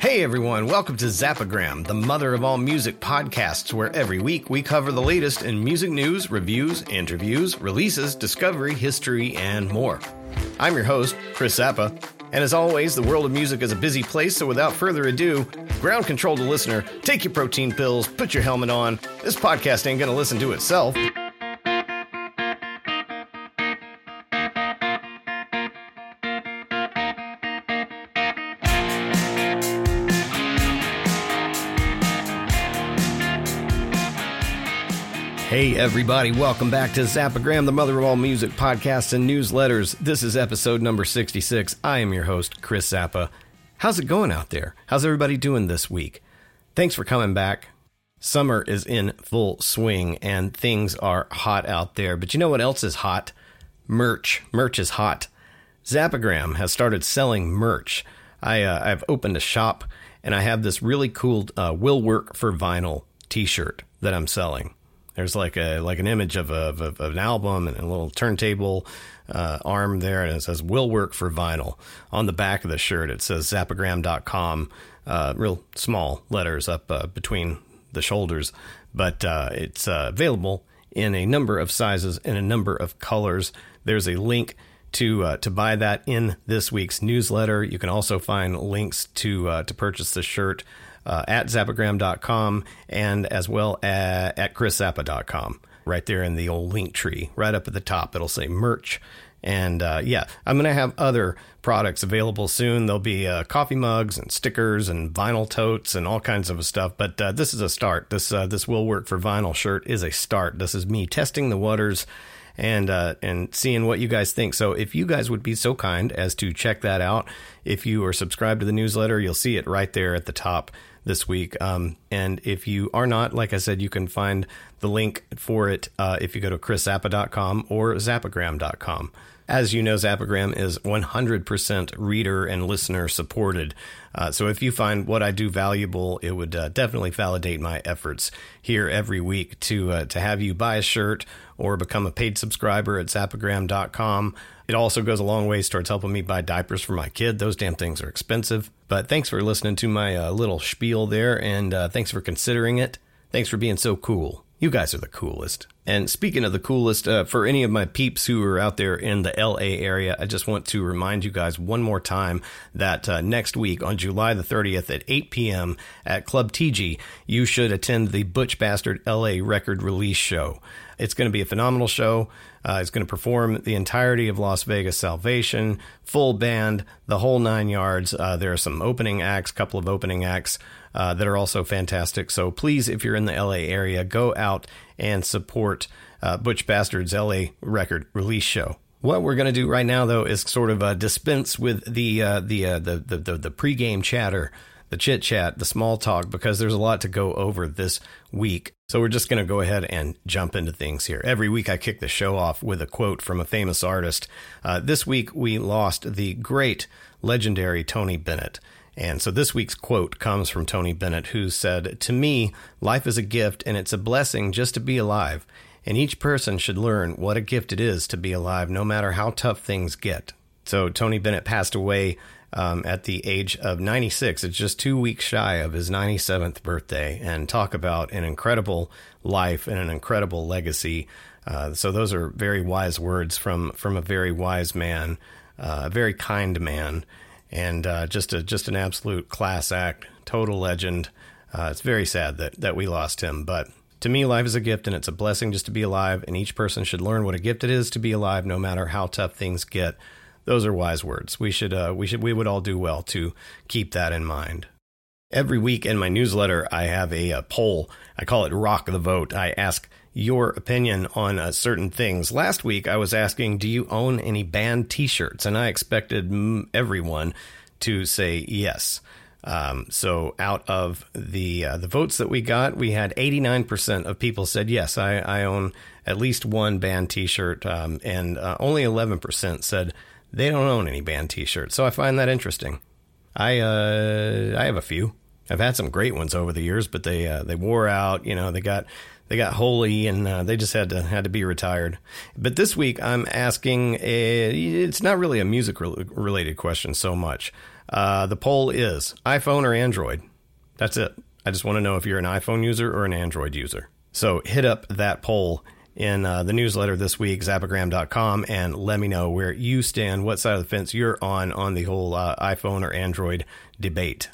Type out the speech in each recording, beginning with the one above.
Hey everyone, welcome to Zappagram, the mother of all music podcasts, where every week we cover the latest in music news, reviews, interviews, releases, discovery, history, and more. I'm your host, Chris Zappa, and as always, the world of music is a busy place, so without further ado, ground control to listener, take your protein pills, put your helmet on. This podcast ain't gonna listen to itself. Hey, everybody, welcome back to Zappagram, the mother of all music podcasts and newsletters. This is episode number 66. I am your host, Chris Zappa. How's it going out there? How's everybody doing this week? Thanks for coming back. Summer is in full swing and things are hot out there. But you know what else is hot? Merch. Merch is hot. Zappagram has started selling merch. I, uh, I've opened a shop and I have this really cool uh, Will Work for Vinyl t shirt that I'm selling. There's like a like an image of, a, of, of an album and a little turntable uh, arm there, and it says "Will work for vinyl." On the back of the shirt, it says zappagram.com, uh, real small letters up uh, between the shoulders, but uh, it's uh, available in a number of sizes and a number of colors. There's a link to uh, to buy that in this week's newsletter. You can also find links to uh, to purchase the shirt uh, at zappagram.com and as well at, at chriszappa.com. Right there in the old link tree, right up at the top, it'll say merch. And uh, yeah, I'm going to have other products available soon. There'll be uh, coffee mugs and stickers and vinyl totes and all kinds of stuff. But uh, this is a start. This uh, this will work for vinyl shirt is a start. This is me testing the waters and uh, and seeing what you guys think. So if you guys would be so kind as to check that out, if you are subscribed to the newsletter, you'll see it right there at the top this week. Um, and if you are not, like I said, you can find the link for it uh, if you go to chriszappa.com or zappagram.com. As you know, Zappagram is 100% reader and listener supported. Uh, so if you find what I do valuable, it would uh, definitely validate my efforts here every week to uh, to have you buy a shirt or become a paid subscriber at zappagram.com. It also goes a long ways towards helping me buy diapers for my kid. Those damn things are expensive. But thanks for listening to my uh, little spiel there, and uh, thanks for considering it. Thanks for being so cool. You guys are the coolest. And speaking of the coolest, uh, for any of my peeps who are out there in the LA area, I just want to remind you guys one more time that uh, next week on July the 30th at 8 p.m. at Club TG, you should attend the Butch Bastard LA record release show. It's going to be a phenomenal show. Uh, it's going to perform the entirety of Las Vegas Salvation, full band, the whole nine yards. Uh, there are some opening acts, couple of opening acts uh, that are also fantastic. So please, if you're in the LA area, go out and support uh, Butch Bastard's LA record release show. What we're going to do right now, though, is sort of uh, dispense with the, uh, the, uh, the the the the pregame chatter the chit chat, the small talk, because there's a lot to go over this week. So we're just going to go ahead and jump into things here. Every week I kick the show off with a quote from a famous artist. Uh, this week we lost the great, legendary Tony Bennett. And so this week's quote comes from Tony Bennett, who said, To me, life is a gift and it's a blessing just to be alive. And each person should learn what a gift it is to be alive, no matter how tough things get. So Tony Bennett passed away um, at the age of 96. It's just two weeks shy of his 97th birthday, and talk about an incredible life and an incredible legacy. Uh, so those are very wise words from from a very wise man, uh, a very kind man, and uh, just a just an absolute class act, total legend. Uh, it's very sad that that we lost him, but to me, life is a gift and it's a blessing just to be alive, and each person should learn what a gift it is to be alive, no matter how tough things get those are wise words. We should uh, we should we would all do well to keep that in mind. Every week in my newsletter, I have a, a poll. I call it Rock the Vote. I ask your opinion on uh, certain things. Last week, I was asking, do you own any band t shirts? And I expected everyone to say yes. Um, so out of the uh, the votes that we got, we had 89% of people said yes, I, I own at least one band T-shirt, um, and uh, only 11% said they don't own any band T-shirts, so I find that interesting. I uh, I have a few. I've had some great ones over the years, but they uh, they wore out. You know, they got they got holy and uh, they just had to had to be retired. But this week I'm asking. A, it's not really a music related question so much. Uh, the poll is iPhone or Android. That's it. I just want to know if you're an iPhone user or an Android user. So hit up that poll in uh, the newsletter this week, zappagram.com, and let me know where you stand, what side of the fence you're on on the whole uh, iPhone or Android debate.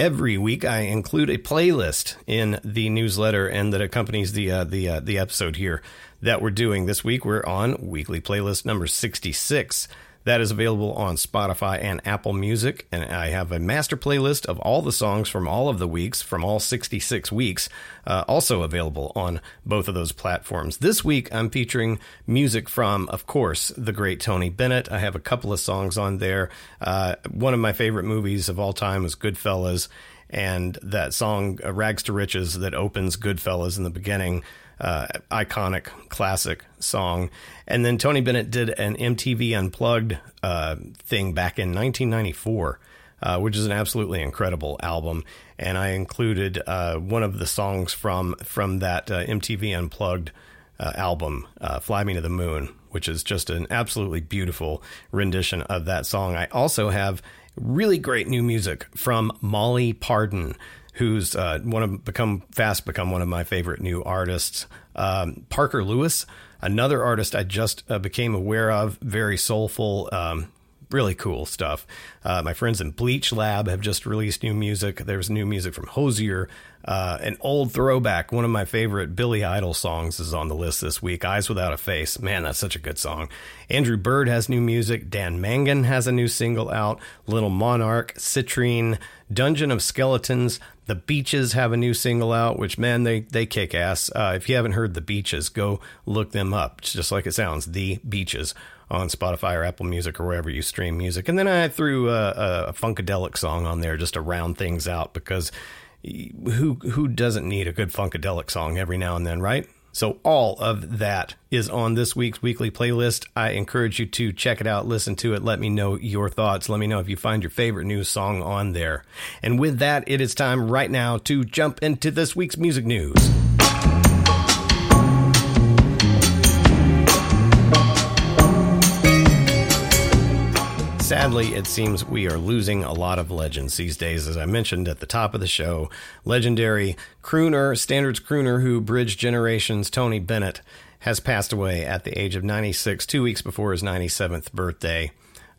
Every week, I include a playlist in the newsletter and that accompanies the uh, the uh, the episode here that we're doing this week. We're on weekly playlist number sixty six. That is available on Spotify and Apple Music. And I have a master playlist of all the songs from all of the weeks, from all 66 weeks, uh, also available on both of those platforms. This week, I'm featuring music from, of course, the great Tony Bennett. I have a couple of songs on there. Uh, one of my favorite movies of all time is Goodfellas. And that song, uh, Rags to Riches, that opens Goodfellas in the beginning uh, iconic classic song. And then Tony Bennett did an MTV Unplugged uh, thing back in 1994. Uh, which is an absolutely incredible album, and I included uh, one of the songs from from that uh, MTV Unplugged uh, album, "Fly Me to the Moon," which is just an absolutely beautiful rendition of that song. I also have really great new music from Molly Parden who's uh, one of become fast become one of my favorite new artists. Um, Parker Louis, another artist I just uh, became aware of, very soulful. Um, really cool stuff. Uh, my friends in Bleach Lab have just released new music. There's new music from Hozier, Uh, an old throwback, one of my favorite Billy Idol songs is on the list this week. Eyes Without a Face. Man, that's such a good song. Andrew Bird has new music. Dan Mangan has a new single out. Little Monarch, Citrine, Dungeon of Skeletons. The Beaches have a new single out, which man, they they kick ass. Uh, if you haven't heard the Beaches, go look them up. It's just like it sounds, the Beaches on Spotify or Apple Music or wherever you stream music. And then I threw a, a funkadelic song on there just to round things out because who who doesn't need a good funkadelic song every now and then, right? So all of that is on this week's weekly playlist. I encourage you to check it out, listen to it, let me know your thoughts. Let me know if you find your favorite new song on there. And with that, it is time right now to jump into this week's music news. Sadly, it seems we are losing a lot of legends these days. As I mentioned at the top of the show, legendary crooner, standards crooner who bridged generations, Tony Bennett, has passed away at the age of 96, two weeks before his 97th birthday.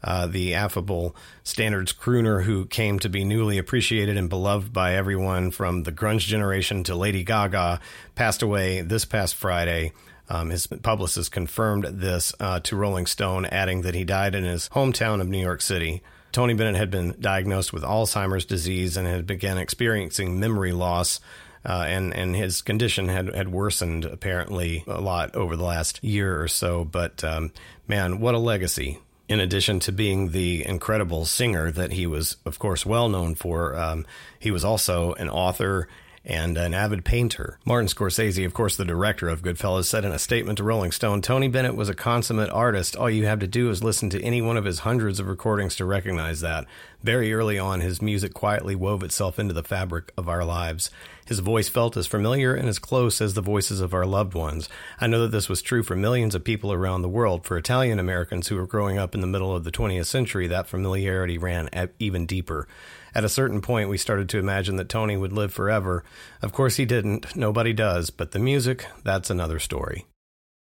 Uh, the affable standards crooner who came to be newly appreciated and beloved by everyone from the grunge generation to Lady Gaga passed away this past Friday um, his publicist confirmed this uh, to Rolling Stone, adding that he died in his hometown of New York City. Tony Bennett had been diagnosed with Alzheimer's disease and had begun experiencing memory loss. Uh, and and his condition had had worsened apparently a lot over the last year or so. But um, man, what a legacy! In addition to being the incredible singer that he was, of course, well known for, um, he was also an author and an avid painter. Martin Scorsese, of course, the director of Goodfellas, said in a statement to Rolling Stone Tony Bennett was a consummate artist. All you have to do is listen to any one of his hundreds of recordings to recognize that. Very early on, his music quietly wove itself into the fabric of our lives. His voice felt as familiar and as close as the voices of our loved ones. I know that this was true for millions of people around the world. For Italian Americans who were growing up in the middle of the 20th century, that familiarity ran even deeper. At a certain point, we started to imagine that Tony would live forever. Of course, he didn't. Nobody does. But the music, that's another story.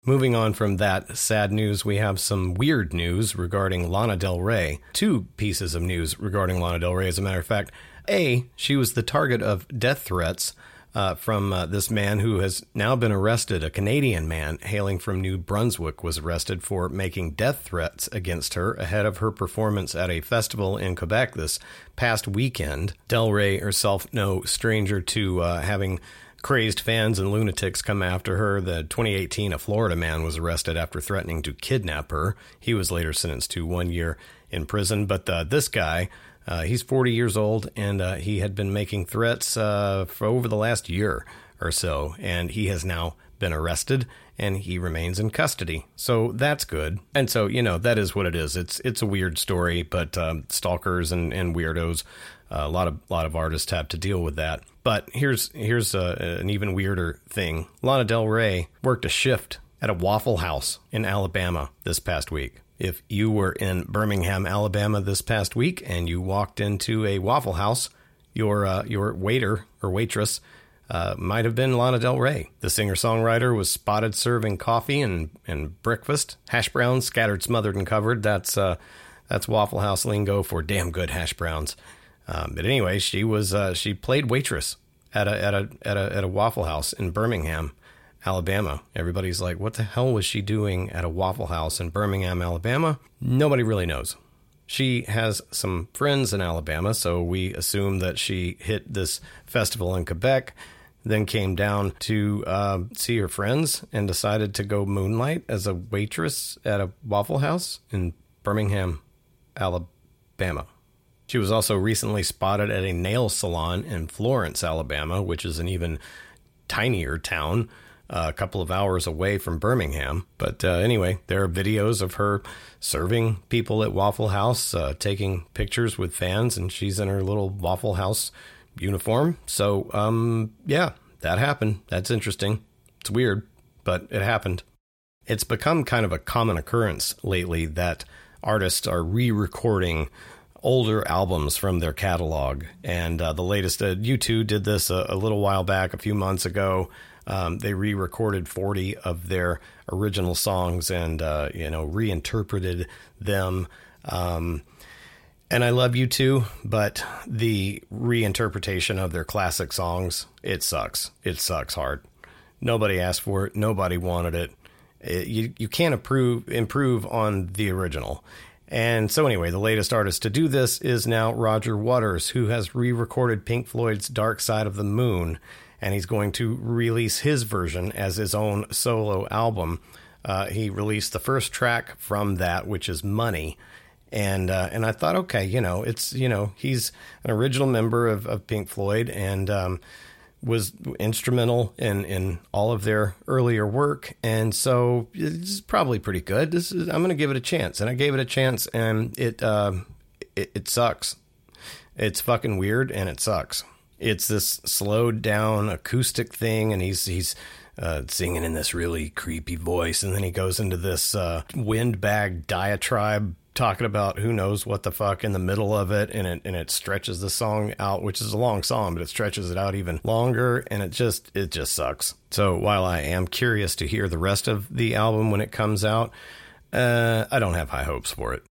Moving on from that sad news, we have some weird news regarding Lana Del Rey. Two pieces of news regarding Lana Del Rey, as a matter of fact. A, she was the target of death threats uh, from uh, this man who has now been arrested. A Canadian man hailing from New Brunswick was arrested for making death threats against her ahead of her performance at a festival in Quebec this past weekend. Del Rey herself, no stranger to uh, having crazed fans and lunatics come after her. The 2018, a Florida man was arrested after threatening to kidnap her. He was later sentenced to one year in prison. But uh, this guy, uh, he's 40 years old, and uh, he had been making threats uh, for over the last year or so, and he has now been arrested and he remains in custody. So that's good. And so you know that is what it is. It's it's a weird story, but um, stalkers and, and weirdos, uh, a lot of lot of artists have to deal with that. But here's here's a, an even weirder thing. Lana Del Rey worked a shift at a Waffle House in Alabama this past week. If you were in Birmingham, Alabama this past week and you walked into a Waffle House, your uh, your waiter or waitress uh, might have been Lana Del Rey. The singer songwriter was spotted serving coffee and, and breakfast, hash browns scattered, smothered, and covered. That's uh, that's Waffle House lingo for damn good hash browns. Um, but anyway, she was uh, she played waitress at a at a at a at a Waffle House in Birmingham, Alabama. Everybody's like, what the hell was she doing at a Waffle House in Birmingham, Alabama? Nobody really knows. She has some friends in Alabama, so we assume that she hit this festival in Quebec, then came down to uh, see her friends and decided to go moonlight as a waitress at a Waffle House in Birmingham, Alabama. She was also recently spotted at a nail salon in Florence, Alabama, which is an even tinier town a couple of hours away from Birmingham. But uh, anyway, there are videos of her serving people at Waffle House, uh, taking pictures with fans, and she's in her little Waffle House uniform. So, um, yeah, that happened. That's interesting. It's weird, but it happened. It's become kind of a common occurrence lately that artists are re recording older albums from their catalog. And uh, the latest, uh, U2 did this a, a, little while back, a few months ago. Um, they re-recorded 40 of their original songs and uh, you know reinterpreted them. Um, and I love U2, but the reinterpretation of their classic songs it sucks. It sucks hard. Nobody asked for it. Nobody wanted it. it you you can't improve improve on the original. And so, anyway, the latest artist to do this is now Roger Waters, who has re recorded Pink Floyd's Dark Side of the Moon and he's going to release his version as his own solo album. Uh, he released the first track from that, which is Money. And uh, and I thought, okay, you know, it's you know he's an original member of, of Pink Floyd and um, was instrumental in, in all of their earlier work, and so it's probably pretty good. This is I'm going to give it a chance, and I gave it a chance, and it uh, it, it sucks. It's fucking weird, and it sucks it's this slowed down acoustic thing, and he's he's uh, singing in this really creepy voice, and then he goes into this uh, windbag diatribe talking about who knows what the fuck in the middle of it, and it and it stretches the song out, which is a long song, but it stretches it out even longer, and it just it just sucks. So while I am curious to hear the rest of the album when it comes out, uh, I don't have high hopes for it.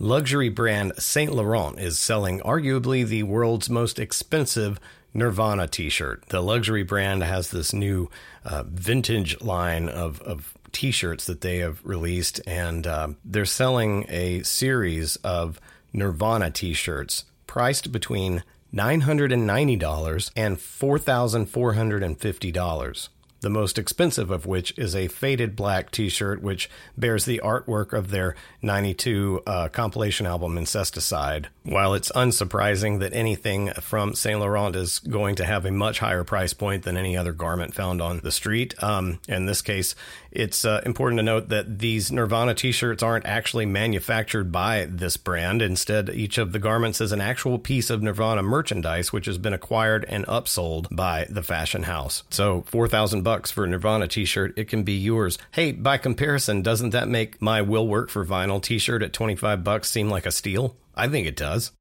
Luxury brand Saint Laurent is selling arguably the world's most expensive Nirvana t shirt. The luxury brand has this new uh, vintage line of, of t shirts that they have released, and uh, they're selling a series of Nirvana t shirts priced between $990 and $4,450 the most expensive of which is a faded black t shirt, which bears the artwork of their 92 uh, compilation album Incesticide. While it's unsurprising that anything from Saint Laurent is going to have a much higher price point than any other garment found on the street, um, in this case, it's uh, important to note that these Nirvana t shirts aren't actually manufactured by this brand. Instead, each of the garments is an actual piece of Nirvana merchandise, which has been acquired and upsold by the fashion house. So, 4,000 bucks for a Nirvana t-shirt, it can be yours. Hey, by comparison, doesn't that make my Will Work for Vinyl t-shirt at 25 bucks seem like a steal? I think it does.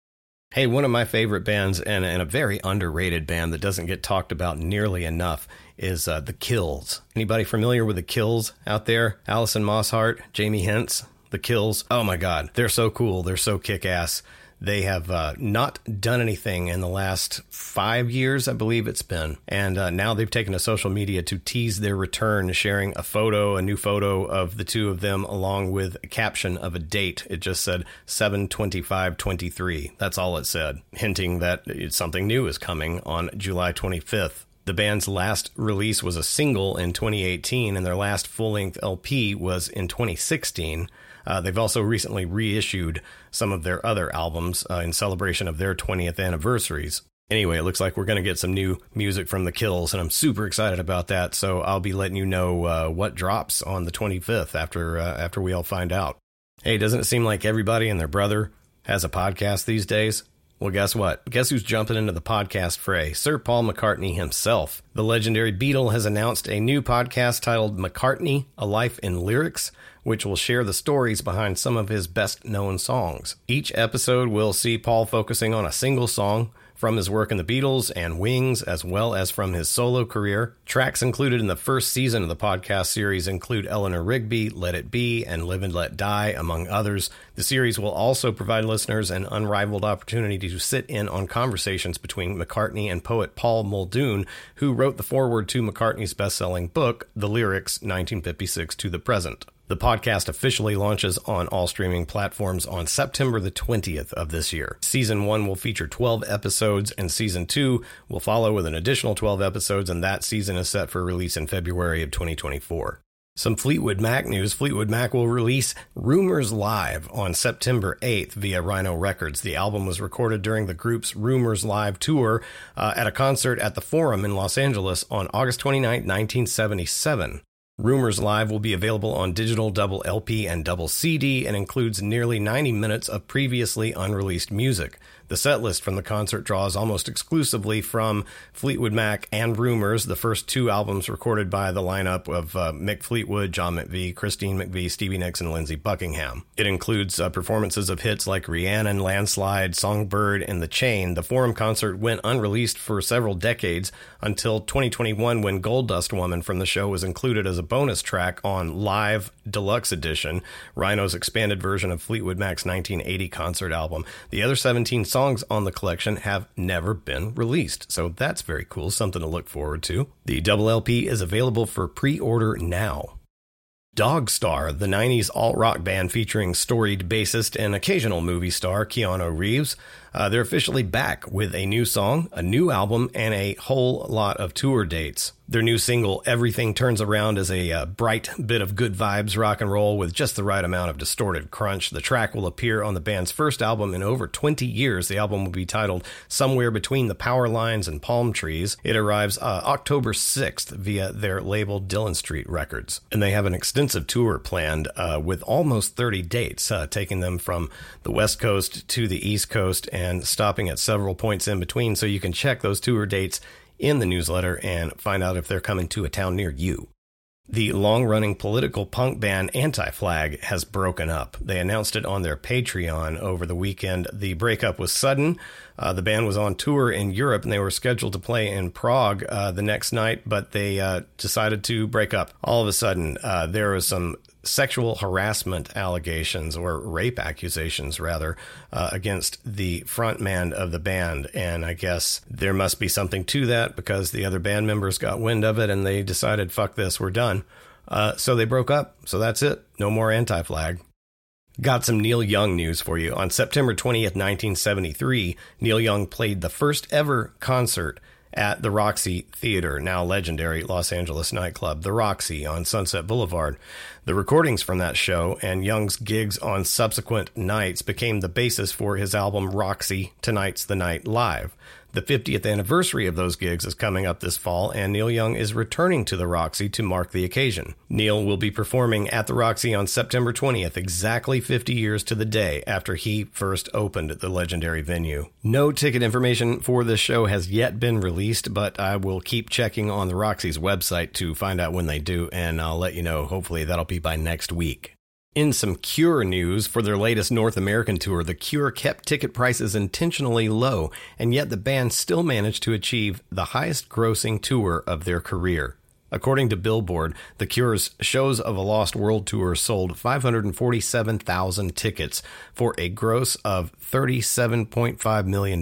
Hey, one of my favorite bands and, and a very underrated band that doesn't get talked about nearly enough is uh, The Kills. Anybody familiar with The Kills out there? Alison Mosshart, Jamie Hince, The Kills. Oh my God, they're so cool. They're so kick ass. They have uh, not done anything in the last five years, I believe it's been. And uh, now they've taken to social media to tease their return, sharing a photo, a new photo of the two of them, along with a caption of a date. It just said 72523. That's all it said, hinting that something new is coming on July 25th. The band's last release was a single in 2018, and their last full length LP was in 2016. Uh, they've also recently reissued some of their other albums uh, in celebration of their 20th anniversaries. Anyway, it looks like we're going to get some new music from the Kills, and I'm super excited about that. So I'll be letting you know uh, what drops on the 25th after uh, after we all find out. Hey, doesn't it seem like everybody and their brother has a podcast these days? Well, guess what? Guess who's jumping into the podcast fray? Sir Paul McCartney himself. The legendary Beatle has announced a new podcast titled McCartney A Life in Lyrics, which will share the stories behind some of his best known songs. Each episode will see Paul focusing on a single song from his work in the Beatles and Wings, as well as from his solo career. Tracks included in the first season of the podcast series include Eleanor Rigby, Let It Be, and Live and Let Die, among others. The series will also provide listeners an unrivaled opportunity to sit in on conversations between McCartney and poet Paul Muldoon, who wrote the foreword to McCartney's best selling book, The Lyrics 1956 to the Present. The podcast officially launches on all streaming platforms on September the 20th of this year. Season 1 will feature 12 episodes, and Season 2 will follow with an additional 12 episodes, and that season is set for release in February of 2024. Some Fleetwood Mac news. Fleetwood Mac will release Rumors Live on September 8th via Rhino Records. The album was recorded during the group's Rumors Live tour uh, at a concert at the Forum in Los Angeles on August 29, 1977. Rumors Live will be available on digital double LP and double CD and includes nearly 90 minutes of previously unreleased music. The set list from the concert draws almost exclusively from Fleetwood Mac and Rumors, the first two albums recorded by the lineup of uh, Mick Fleetwood, John McVie, Christine McVie, Stevie Nicks, and Lindsey Buckingham. It includes uh, performances of hits like Rhiannon, Landslide, Songbird, and The Chain. The Forum concert went unreleased for several decades until 2021 when Gold Dust Woman from the show was included as a bonus track on Live Deluxe Edition, Rhino's expanded version of Fleetwood Mac's 1980 concert album. The other 17 songs songs on the collection have never been released, so that's very cool, something to look forward to. The double LP is available for pre order now. Dogstar, the 90s alt rock band featuring storied bassist and occasional movie star Keanu Reeves, uh, they're officially back with a new song, a new album, and a whole lot of tour dates. Their new single, Everything Turns Around, is a uh, bright bit of good vibes rock and roll with just the right amount of distorted crunch. The track will appear on the band's first album in over 20 years. The album will be titled Somewhere Between the Power Lines and Palm Trees. It arrives uh, October 6th via their label Dillon Street Records. And they have an extensive tour planned uh, with almost 30 dates, uh, taking them from the West Coast to the East Coast and stopping at several points in between. So you can check those tour dates in the newsletter and find out if they're coming to a town near you. The long running political punk band Anti Flag has broken up. They announced it on their Patreon over the weekend. The breakup was sudden. Uh, the band was on tour in Europe and they were scheduled to play in Prague uh, the next night, but they uh, decided to break up. All of a sudden, uh, there was some sexual harassment allegations or rape accusations rather uh, against the frontman of the band. And i guess there must be something to that because the other band members got wind of it and they decided fuck this we're done. Uh, so they broke up. So that's it. No more anti-flag. Got some Neil Young news for you. On September 20th, 1973, Neil Young played the first ever concert at the Roxy Theater, now legendary Los Angeles nightclub, the Roxy on Sunset Boulevard. The recordings from that show and Young's gigs on subsequent nights became the basis for his album Roxy Tonight's the Night Live. The 50th anniversary of those gigs is coming up this fall, and Neil Young is returning to the Roxy to mark the occasion. Neil will be performing at the Roxy on September 20th, exactly 50 years to the day after he first opened the legendary venue. No ticket information for this show has yet been released, but I will keep checking on the Roxy's website to find out when they do, and I'll let you know. Hopefully, that'll be by next week. In some Cure news, for their latest North American tour, The Cure kept ticket prices intentionally low, and yet the band still managed to achieve the highest grossing tour of their career. According to Billboard, The Cure's Shows of a Lost World tour sold 547,000 tickets for a gross of $37.5 million.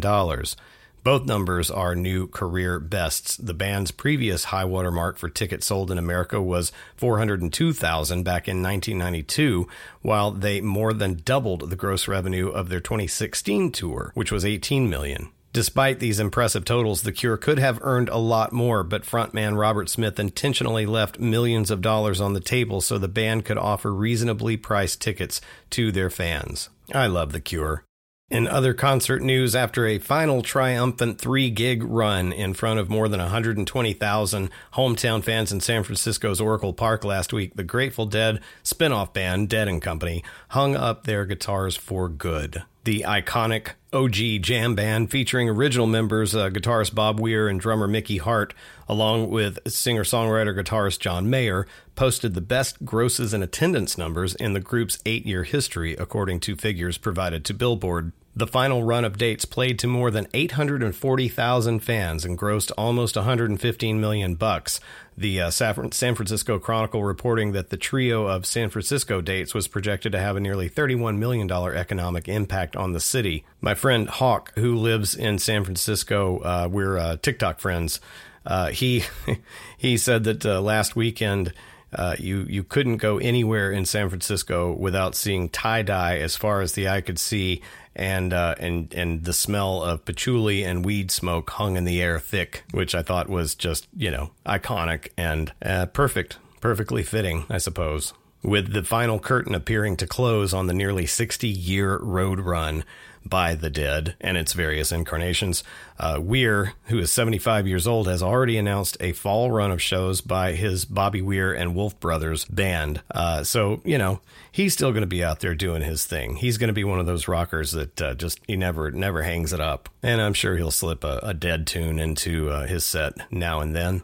Both numbers are new career bests. The band's previous high water mark for tickets sold in America was 402,000 back in 1992, while they more than doubled the gross revenue of their 2016 tour, which was 18 million. Despite these impressive totals, The Cure could have earned a lot more, but frontman Robert Smith intentionally left millions of dollars on the table so the band could offer reasonably priced tickets to their fans. I love The Cure. In other concert news, after a final triumphant three gig run in front of more than 120,000 hometown fans in San Francisco's Oracle Park last week, the Grateful Dead spin off band, Dead and Company, hung up their guitars for good. The iconic OG jam band featuring original members, uh, guitarist Bob Weir and drummer Mickey Hart, along with singer songwriter guitarist John Mayer, posted the best grosses and attendance numbers in the group's eight year history, according to figures provided to Billboard. The final run of dates played to more than 840,000 fans and grossed almost 115 million bucks. The uh, San Francisco Chronicle reporting that the trio of San Francisco dates was projected to have a nearly $31 million economic impact on the city. My friend Hawk, who lives in San Francisco, uh, we're uh, TikTok friends. Uh, he he said that uh, last weekend uh, you you couldn't go anywhere in San Francisco without seeing tie dye as far as the eye could see, and uh, and and the smell of patchouli and weed smoke hung in the air thick, which I thought was just you know iconic and uh, perfect, perfectly fitting, I suppose. With the final curtain appearing to close on the nearly 60 year road run, by the dead and its various incarnations. Uh, Weir, who is 75 years old, has already announced a fall run of shows by his Bobby Weir and Wolf Brothers band. Uh, so, you know, he's still going to be out there doing his thing. He's going to be one of those rockers that uh, just, he never, never hangs it up. And I'm sure he'll slip a, a dead tune into uh, his set now and then.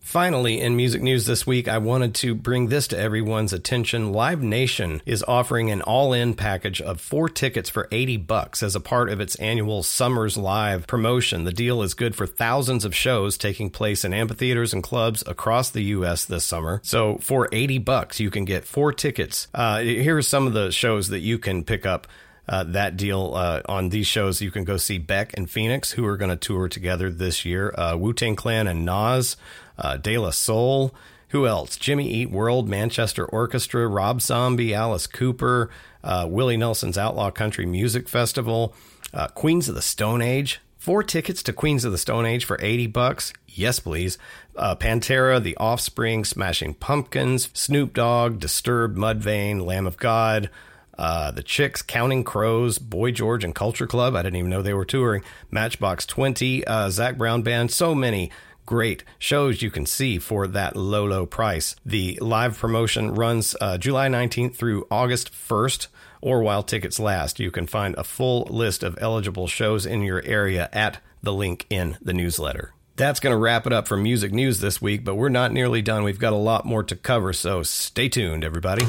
Finally, in music news this week, I wanted to bring this to everyone's attention. Live Nation is offering an all-in package of four tickets for 80 bucks as a part of its annual Summers Live promotion. The deal is good for thousands of shows taking place in amphitheaters and clubs across the U.S. this summer. So for 80 bucks, you can get four tickets. Uh, here are some of the shows that you can pick up. Uh, that deal uh, on these shows. You can go see Beck and Phoenix, who are going to tour together this year. Uh, Wu Tang Clan and Nas uh, De La Soul. Who else? Jimmy Eat World, Manchester Orchestra, Rob Zombie, Alice Cooper, uh, Willie Nelson's Outlaw Country Music Festival, uh, Queens of the Stone Age. Four tickets to Queens of the Stone Age for 80 bucks. Yes, please. Uh, Pantera, The Offspring, Smashing Pumpkins, Snoop Dogg, Disturbed, Mudvayne, Lamb of God, uh, The Chicks, Counting Crows, Boy George and Culture Club. I didn't even know they were touring. Matchbox 20, uh, Zac Brown Band. So many great shows you can see for that low, low price. The live promotion runs uh, July 19th through August 1st or while tickets last. You can find a full list of eligible shows in your area at the link in the newsletter. That's going to wrap it up for music news this week, but we're not nearly done. We've got a lot more to cover, so stay tuned, everybody.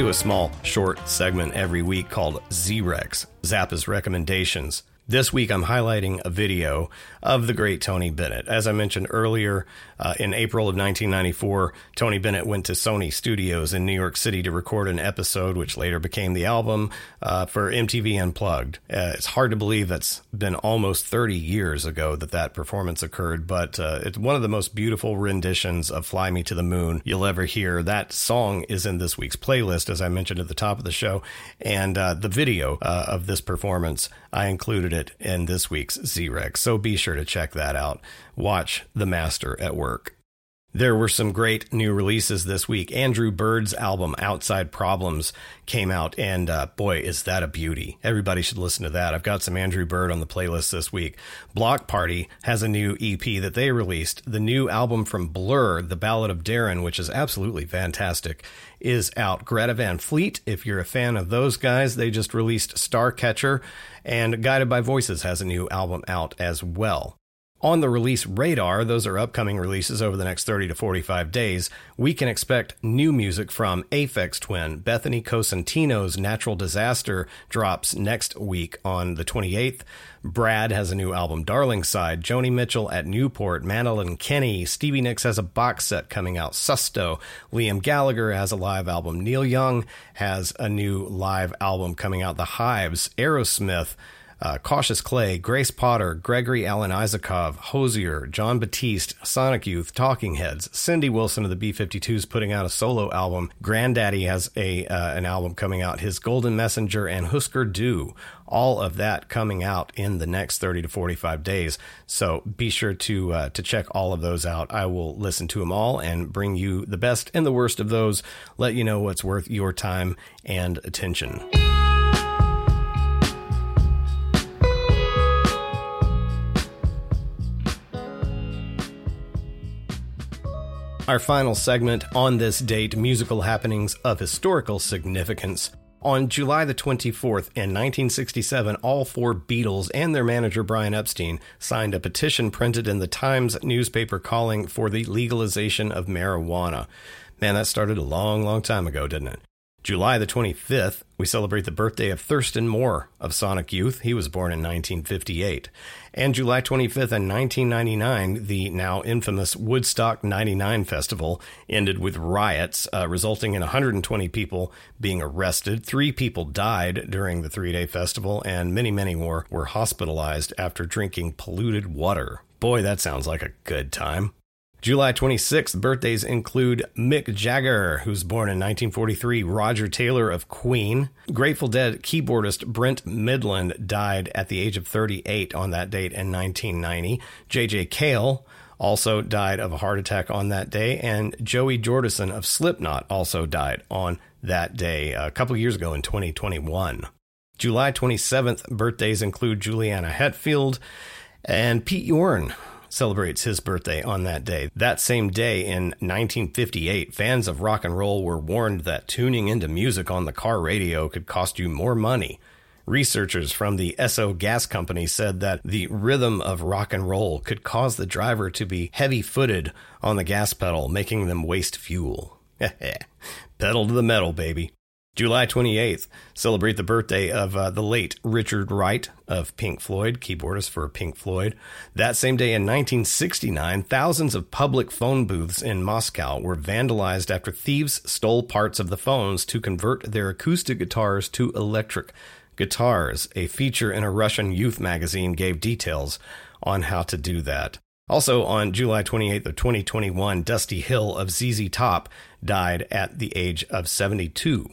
Do a small, short segment every week called Z-Rex, Zappa's Recommendations. This week, I'm highlighting a video of the great Tony Bennett. As I mentioned earlier, uh, in April of 1994, Tony Bennett went to Sony Studios in New York City to record an episode, which later became the album uh, for MTV Unplugged. Uh, it's hard to believe that's been almost 30 years ago that that performance occurred, but uh, it's one of the most beautiful renditions of Fly Me to the Moon you'll ever hear. That song is in this week's playlist, as I mentioned at the top of the show, and uh, the video uh, of this performance, I included it it in this week's Z-Rex, so be sure to check that out. Watch The Master at Work. There were some great new releases this week. Andrew Bird's album Outside Problems came out, and uh, boy, is that a beauty. Everybody should listen to that. I've got some Andrew Bird on the playlist this week. Bloc Party has a new EP that they released. The new album from Blur, The Ballad of Darren, which is absolutely fantastic, is out. Greta Van Fleet, if you're a fan of those guys, they just released Starcatcher, and Guided by Voices has a new album out as well. On the release radar, those are upcoming releases over the next 30 to 45 days, we can expect new music from Aphex Twin. Bethany Cosentino's Natural Disaster drops next week on the 28th. Brad has a new album, Darling Side. Joni Mitchell at Newport. Mandolin Kenny. Stevie Nicks has a box set coming out, Susto. Liam Gallagher has a live album. Neil Young has a new live album coming out, The Hives. Aerosmith uh, Cautious Clay, Grace Potter, Gregory Alan Isakov, Hozier, Jon Batiste, Sonic Youth, Talking Heads, Cindy Wilson of the B 52s putting out a solo album. Grandaddy has a uh, an album coming out, Hiss Golden Messenger and Husker Du. All of that coming out in the next 30 to 45 days. So be sure to uh, to check all of those out. I will listen to them all and bring you the best and the worst of those. Let you know what's worth your time and attention. Our final segment on this date musical happenings of historical significance. On July the 24th in 1967, all four Beatles and their manager Brian Epstein signed a petition printed in the Times newspaper calling for the legalization of marijuana. Man, that started a long, long time ago, didn't it? July the 25th, we celebrate the birthday of Thurston Moore of Sonic Youth. He was born in 1958. And July 25th in 1999, the now infamous Woodstock 99 festival ended with riots, uh, resulting in 120 people being arrested. Three people died during the three day festival, and many, many more were hospitalized after drinking polluted water. Boy, that sounds like a good time. July 26th birthdays include Mick Jagger, who's born in 1943, Roger Taylor of Queen. Grateful Dead keyboardist Brent Mydland died at the age of 38 on that date in 1990. J.J. Cale also died of a heart attack on that day, and Joey Jordison of Slipknot also died on that day a couple years ago in 2021. July 27th birthdays include Juliana Hatfield and Pete Yorn, celebrates his birthday on that day. That same day in 1958, fans of rock and roll were warned that tuning into music on the car radio could cost you more money. Researchers from the Esso Gas Company said that the rhythm of rock and roll could cause the driver to be heavy footed on the gas pedal, making them waste fuel. Pedal to the metal, baby. July 28th, celebrate the birthday of uh, the late Richard Wright of Pink Floyd, keyboardist for Pink Floyd. That same day in 1969, thousands of public phone booths in Moscow were vandalized after thieves stole parts of the phones to convert their acoustic guitars to electric guitars. A feature in a Russian youth magazine gave details on how to do that. Also on July 28th of 2021, Dusty Hill of ZZ Top died at the age of 72.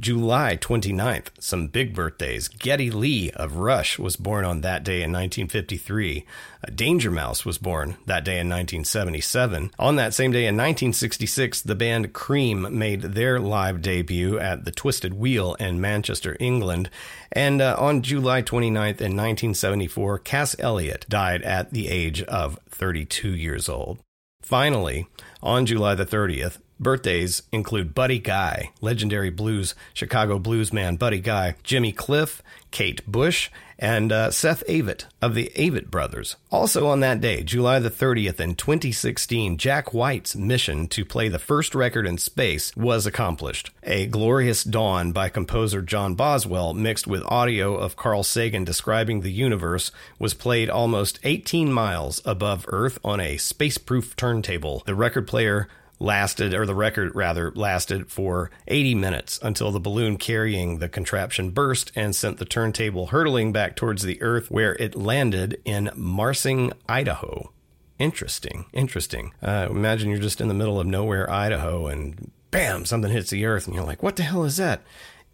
July 29th, some big birthdays. Geddy Lee of Rush was born on that day in 1953. Uh, Danger Mouse was born that day in 1977. On that same day in 1966, the band Cream made their live debut at the Twisted Wheel in Manchester, England. And uh, on July 29th in 1974, Cass Elliot died at the age of 32 years old. Finally, on July the 30th, Birthdays include Buddy Guy, legendary blues Chicago bluesman Buddy Guy, Jimmy Cliff, Kate Bush, and uh, Seth Avett of the Avett Brothers. Also on that day, July the 30th in 2016, Jack White's mission to play the first record in space was accomplished. A Glorious Dawn by composer John Boswell, mixed with audio of Carl Sagan describing the universe, was played almost 18 miles above Earth on a space-proof turntable. The record player lasted, or the record rather, lasted for 80 minutes until the balloon carrying the contraption burst and sent the turntable hurtling back towards the Earth, where it landed in Marsing, Idaho. Interesting, interesting. Uh, imagine you're just in the middle of nowhere, Idaho, and bam, something hits the Earth, and you're like, what the hell is that?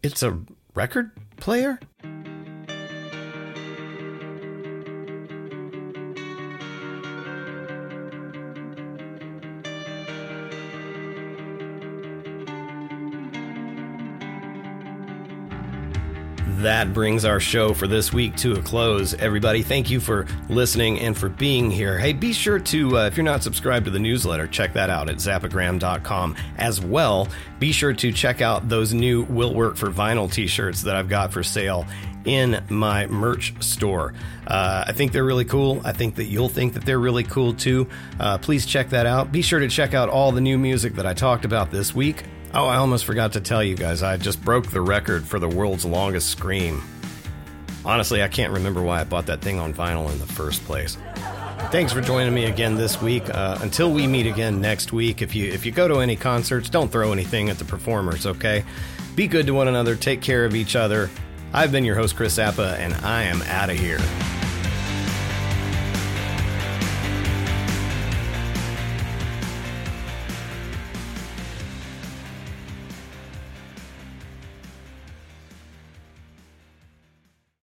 It's a record player? That brings our show for this week to a close. Everybody, thank you for listening and for being here. Hey, be sure to, uh, if you're not subscribed to the newsletter, check that out at zappagram.com as well. Be sure to check out those new Will Work for Vinyl t shirts that I've got for sale in my merch store. Uh, I think they're really cool. I think that you'll think that they're really cool too. Uh, please check that out. Be sure to check out all the new music that I talked about this week. Oh, I almost forgot to tell you guys, I just broke the record for the world's longest scream. Honestly, I can't remember why I bought that thing on vinyl in the first place. Thanks for joining me again this week. Uh, until we meet again next week, if you if you go to any concerts, don't throw anything at the performers, okay? Be good to one another. Take care of each other. I've been your host, Chris Zappa, and I am out of here.